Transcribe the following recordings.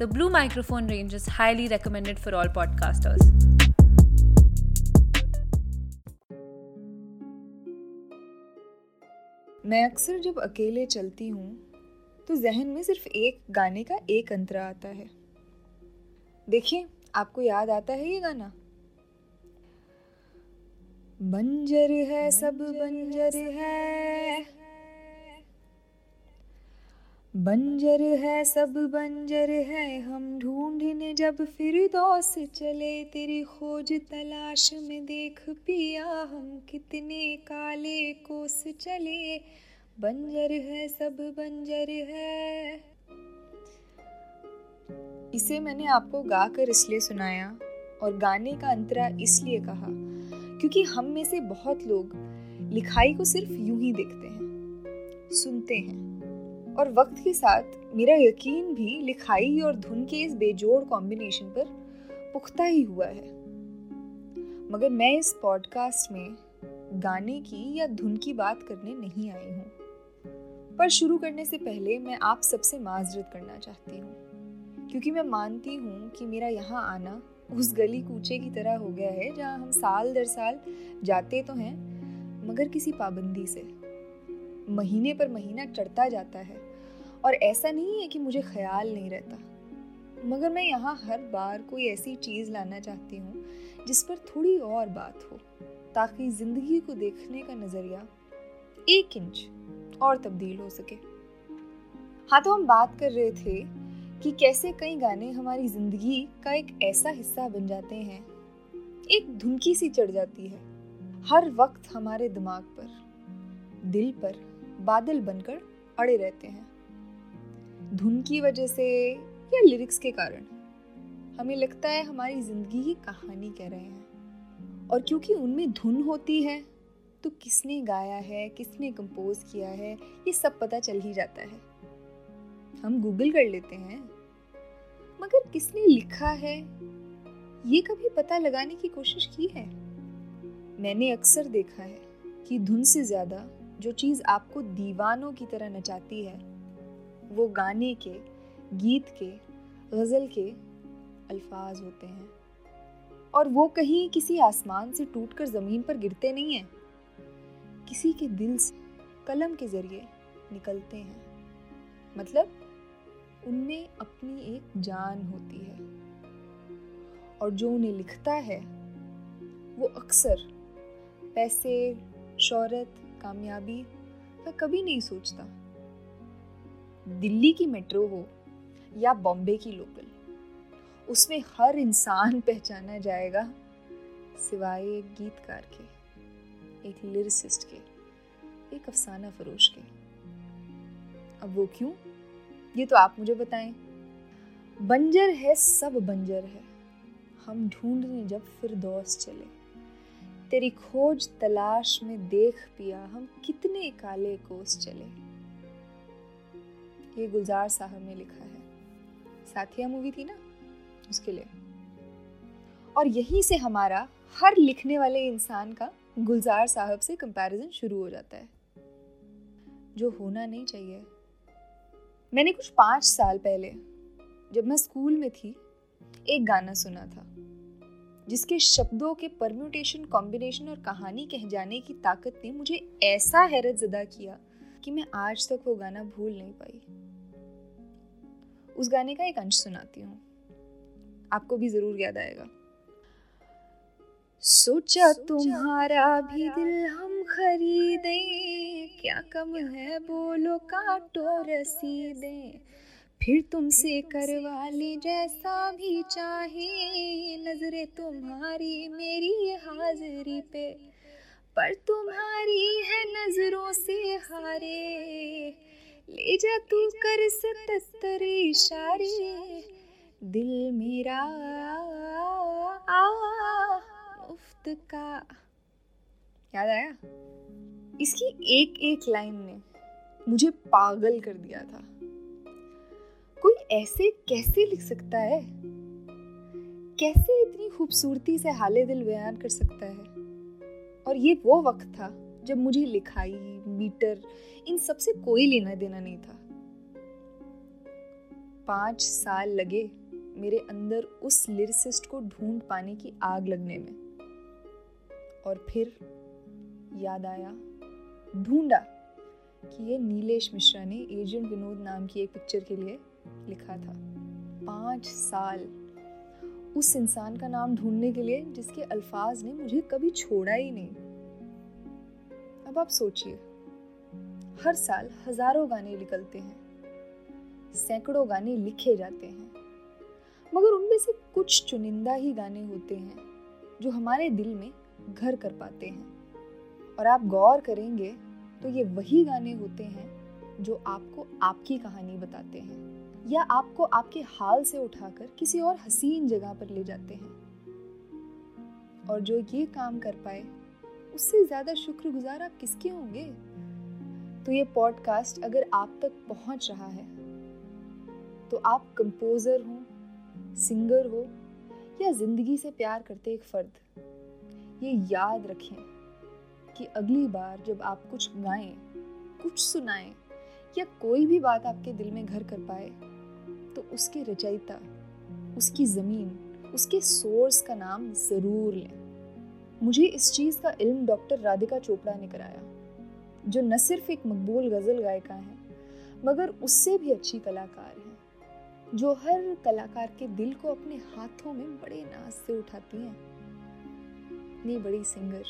The Blue microphone range is highly recommended for all podcasters. मैं अक्सर जब अकेले चलती हूँ तो जहन में सिर्फ़ एक गाने का एक अंतरा आता है। देखिए, आपको याद आता है ये गाना? बंजर है, सब बंजर है। बंजर है, सब बंजर है। हम ढूँढने जब फिर दोस चले, तेरी खोज तलाश में देख पिया हम कितने काले कोस चले। बंजर है, सब बंजर है। इसे मैंने आपको गाकर इसलिए सुनाया और गाने का अंतरा इसलिए कहा, क्योंकि हम में से बहुत लोग लिखाई को सिर्फ़ यूँ ही देखते हैं, सुनते हैं। और वक्त के साथ मेरा यकीन भी लिखाई और धुन के इस बेजोड़ कॉम्बिनेशन पर पुख्ता ही हुआ है। मगर मैं इस पॉडकास्ट में गाने की या धुन की बात करने नहीं आई हूँ। पर शुरू करने से पहले मैं आप सबसे माजरत करना चाहती हूँ। क्योंकि मैं मानती हूँ कि मेरा यहाँ आना उस गली कूचे की तरह हो गया है जहाँ हम साल दर साल जाते तो हैं, मगर किसी पाबंदी से। महीने पर महीना चढ़ता जाता है। और ऐसा नहीं है कि मुझे ख्याल नहीं रहता। मगर मैं यहाँ हर बार कोई ऐसी चीज़ लाना चाहती हूँ, जिस पर थोड़ी और बात हो, ताकि ज़िंदगी को देखने का नज़रिया एक इंच और तब्दील हो सके। हाँ तो हम बात कर रहे थे कि कैसे कई गाने हमारी ज़िंदगी का एक ऐसा हिस्सा बन जाते हैं। एक धुनकी सी चढ़ जाती है, हर वक्त हमारे दिमाग पर, दिल पर बादल बनकर अड़े रहते हैं। धुन की वजह से या लिरिक्स के कारण? हमें लगता है हमारी ज़िंदगी की कहानी कह रहे हैं। और क्योंकि उनमें धुन होती है तो किसने गाया है, किसने कंपोज किया है, ये सब पता चल ही जाता है। हम गूगल कर लेते हैं। मगर किसने लिखा है, ये कभी पता लगाने की कोशिश की है? मैंने अक्सर देखा है कि धुन से ज़्यादा जो चीज़ आपको दीवानों की तरह नचाती है वो गाने के, गीत के, गज़ल के अल्फाज होते हैं। और वो कहीं किसी आसमान से टूटकर ज़मीन पर गिरते नहीं हैं। किसी के दिल से कलम के ज़रिए निकलते हैं। मतलब उनमें अपनी एक जान होती है। और जो उन्हें लिखता है, वो अक्सर पैसे, शोहरत, कामयाबी का कभी नहीं सोचता। दिल्ली की मेट्रो हो या बॉम्बे की लोकल, उसमें हर इंसान पहचाना जाएगा सिवाय एक गीतकार के, एक लिरिसिस्ट के, एक अफसाना फरोश के। अब वो क्यों? ये तो आप मुझे बताएँ। बंजर है, सब बंजर है। हम ढूँढने जब फिर दोस्त चले। तेरी खोज तलाश में देख पिया हम कितने काले कोस चले। ये गुलजार साहब ने लिखा है। साथिया मूवी थी ना, उसके लिए। और यहीं से हमारा हर लिखने वाले इंसान का गुलजार साहब से कंपैरिजन शुरू हो जाता है। जो होना नहीं चाहिए। मैंने कुछ पाँच साल पहले, जब मैं स्कूल में थी, एक गाना सुना था, जिसके शब्दों के परम्यूटेशन कॉम्बिनेशन और कहानी कह जाने की ताकत ने मुझे ऐसा हैरत जदा किया कि मैं आज तक वो गाना भूल नहीं पाई। उस गाने का एक अंश सुनाती हूँ। आपको भी ज़रूर याद आएगा। सोचा तुम्हारा भी दिल हम खरीदें। क्या कम है बोलो काटो रसीदें। फिर तुमसे करवा ले जैसा भी चाहे। नजरे तुम्हारी मेरी हाजिरी पे। पर तुम्हारी है नज़रों से हारे। ले जा तू कर सतर इशारे। दिल मेरा, आ का। याद आया? इसकी एक एक लाइन ने मुझे पागल कर दिया था। कोई ऐसे कैसे लिख सकता है? कैसे इतनी खूबसूरती से हाले दिल बयान कर सकता है? और ये वो वक्त था जब मुझे लिखाई, मीटर, इन सबसे कोई लेना देना नहीं था। पाँच साल लगे मेरे अंदर उस लिरिसिस्ट को ढूंढ पाने की आग लगने में। और फिर याद आया, ढूंढा कि ये नीलेश मिश्रा ने एजेंट विनोद नाम की एक पिक्चर के लिए लिखा था। पाँच साल उस इंसान का नाम ढूँढने के लिए जिसके अल्फाज ने मुझे कभी छोड़ा ही नहीं। अब आप सोचिए, हर साल हज़ारों गाने निकलते हैं, सैकड़ों गाने लिखे जाते हैं, मगर उनमें से कुछ चुनिंदा ही गाने होते हैं जो हमारे दिल में घर कर पाते हैं। और आप गौर करेंगे तो ये वही गाने होते हैं जो आपको आपकी कहानी बताते हैं, या आपको आपके हाल से उठाकर किसी और हसीन जगह पर ले जाते हैं। और जो ये काम कर पाए उससे ज़्यादा शुक्रगुजार आप किसके होंगे? तो ये पॉडकास्ट अगर आप तक पहुँच रहा है तो आप कंपोजर हो सिंगर हो, या ज़िंदगी से प्यार करते एक फर्द, ये याद रखें कि अगली बार जब आप कुछ गाएँ, कुछ सुनाएँ, या कोई भी बात आपके दिल में घर कर पाए तो उसके रचयिता, उसकी ज़मीन, उसके सोर्स का नाम ज़रूर लें। मुझे इस चीज़ का इल्म डॉक्टर राधिका चोपड़ा ने कराया, जो न सिर्फ़ एक मकबूल गज़ल गायिका हैं, मगर उससे भी अच्छी कलाकार हैं, जो हर कलाकार के दिल को अपने हाथों में बड़े नाज से उठाती हैं। इतनी बड़ी सिंगर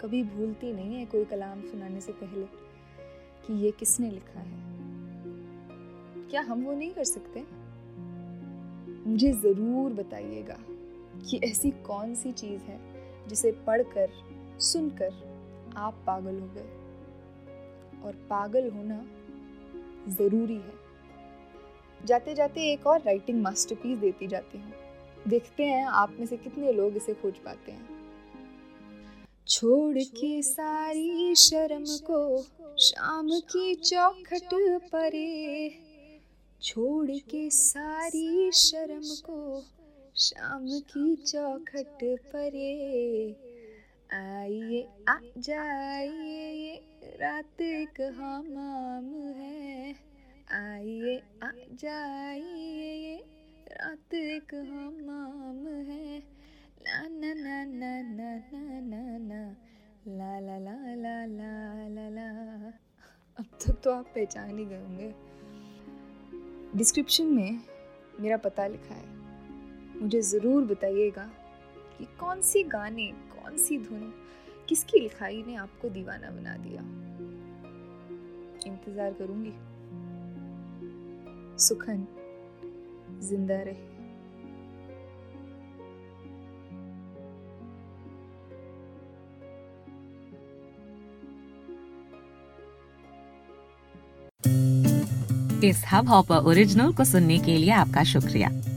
कभी भूलती नहीं है कोई कलाम सुनाने से पहले कि ये किसने लिखा है। क्या हम वो नहीं कर सकते? मुझे ज़रूर बताइएगा कि ऐसी कौन सी चीज़ है जिसे पढ़कर, सुनकर आप पागल हो गए। और पागल होना ज़रूरी है। जाते जाते एक और राइटिंग मास्टरपीस देती जाती हूँ। देखते हैं आप में से कितने लोग इसे खोज पाते हैं। छोड़ के सारी शर्म को शाम की चौखट परे, छोड़ के सारी शर्म को शाम की चौखट परे। आइए, आ जाइए, ये रात एक हमाम है? आइए, आ जाइए, ये रात एक हमाम है? ला, ना ना ना ना ना ना ना, ला ला ला ला ला ला ला। अब तक तो आप पहचान ही गए होंगे। डिस्क्रिप्शन में मेरा पता लिखा है। मुझे ज़रूर बताइएगा कि कौन सी गाने कौन सी धुन किसकी लिखाई ने आपको दीवाना बना दिया। इंतज़ार करूँगी। सुखन, ज़िंदा रहे। इस हब हॉपर ओरिजिनल को सुनने के लिए आपका शुक्रिया।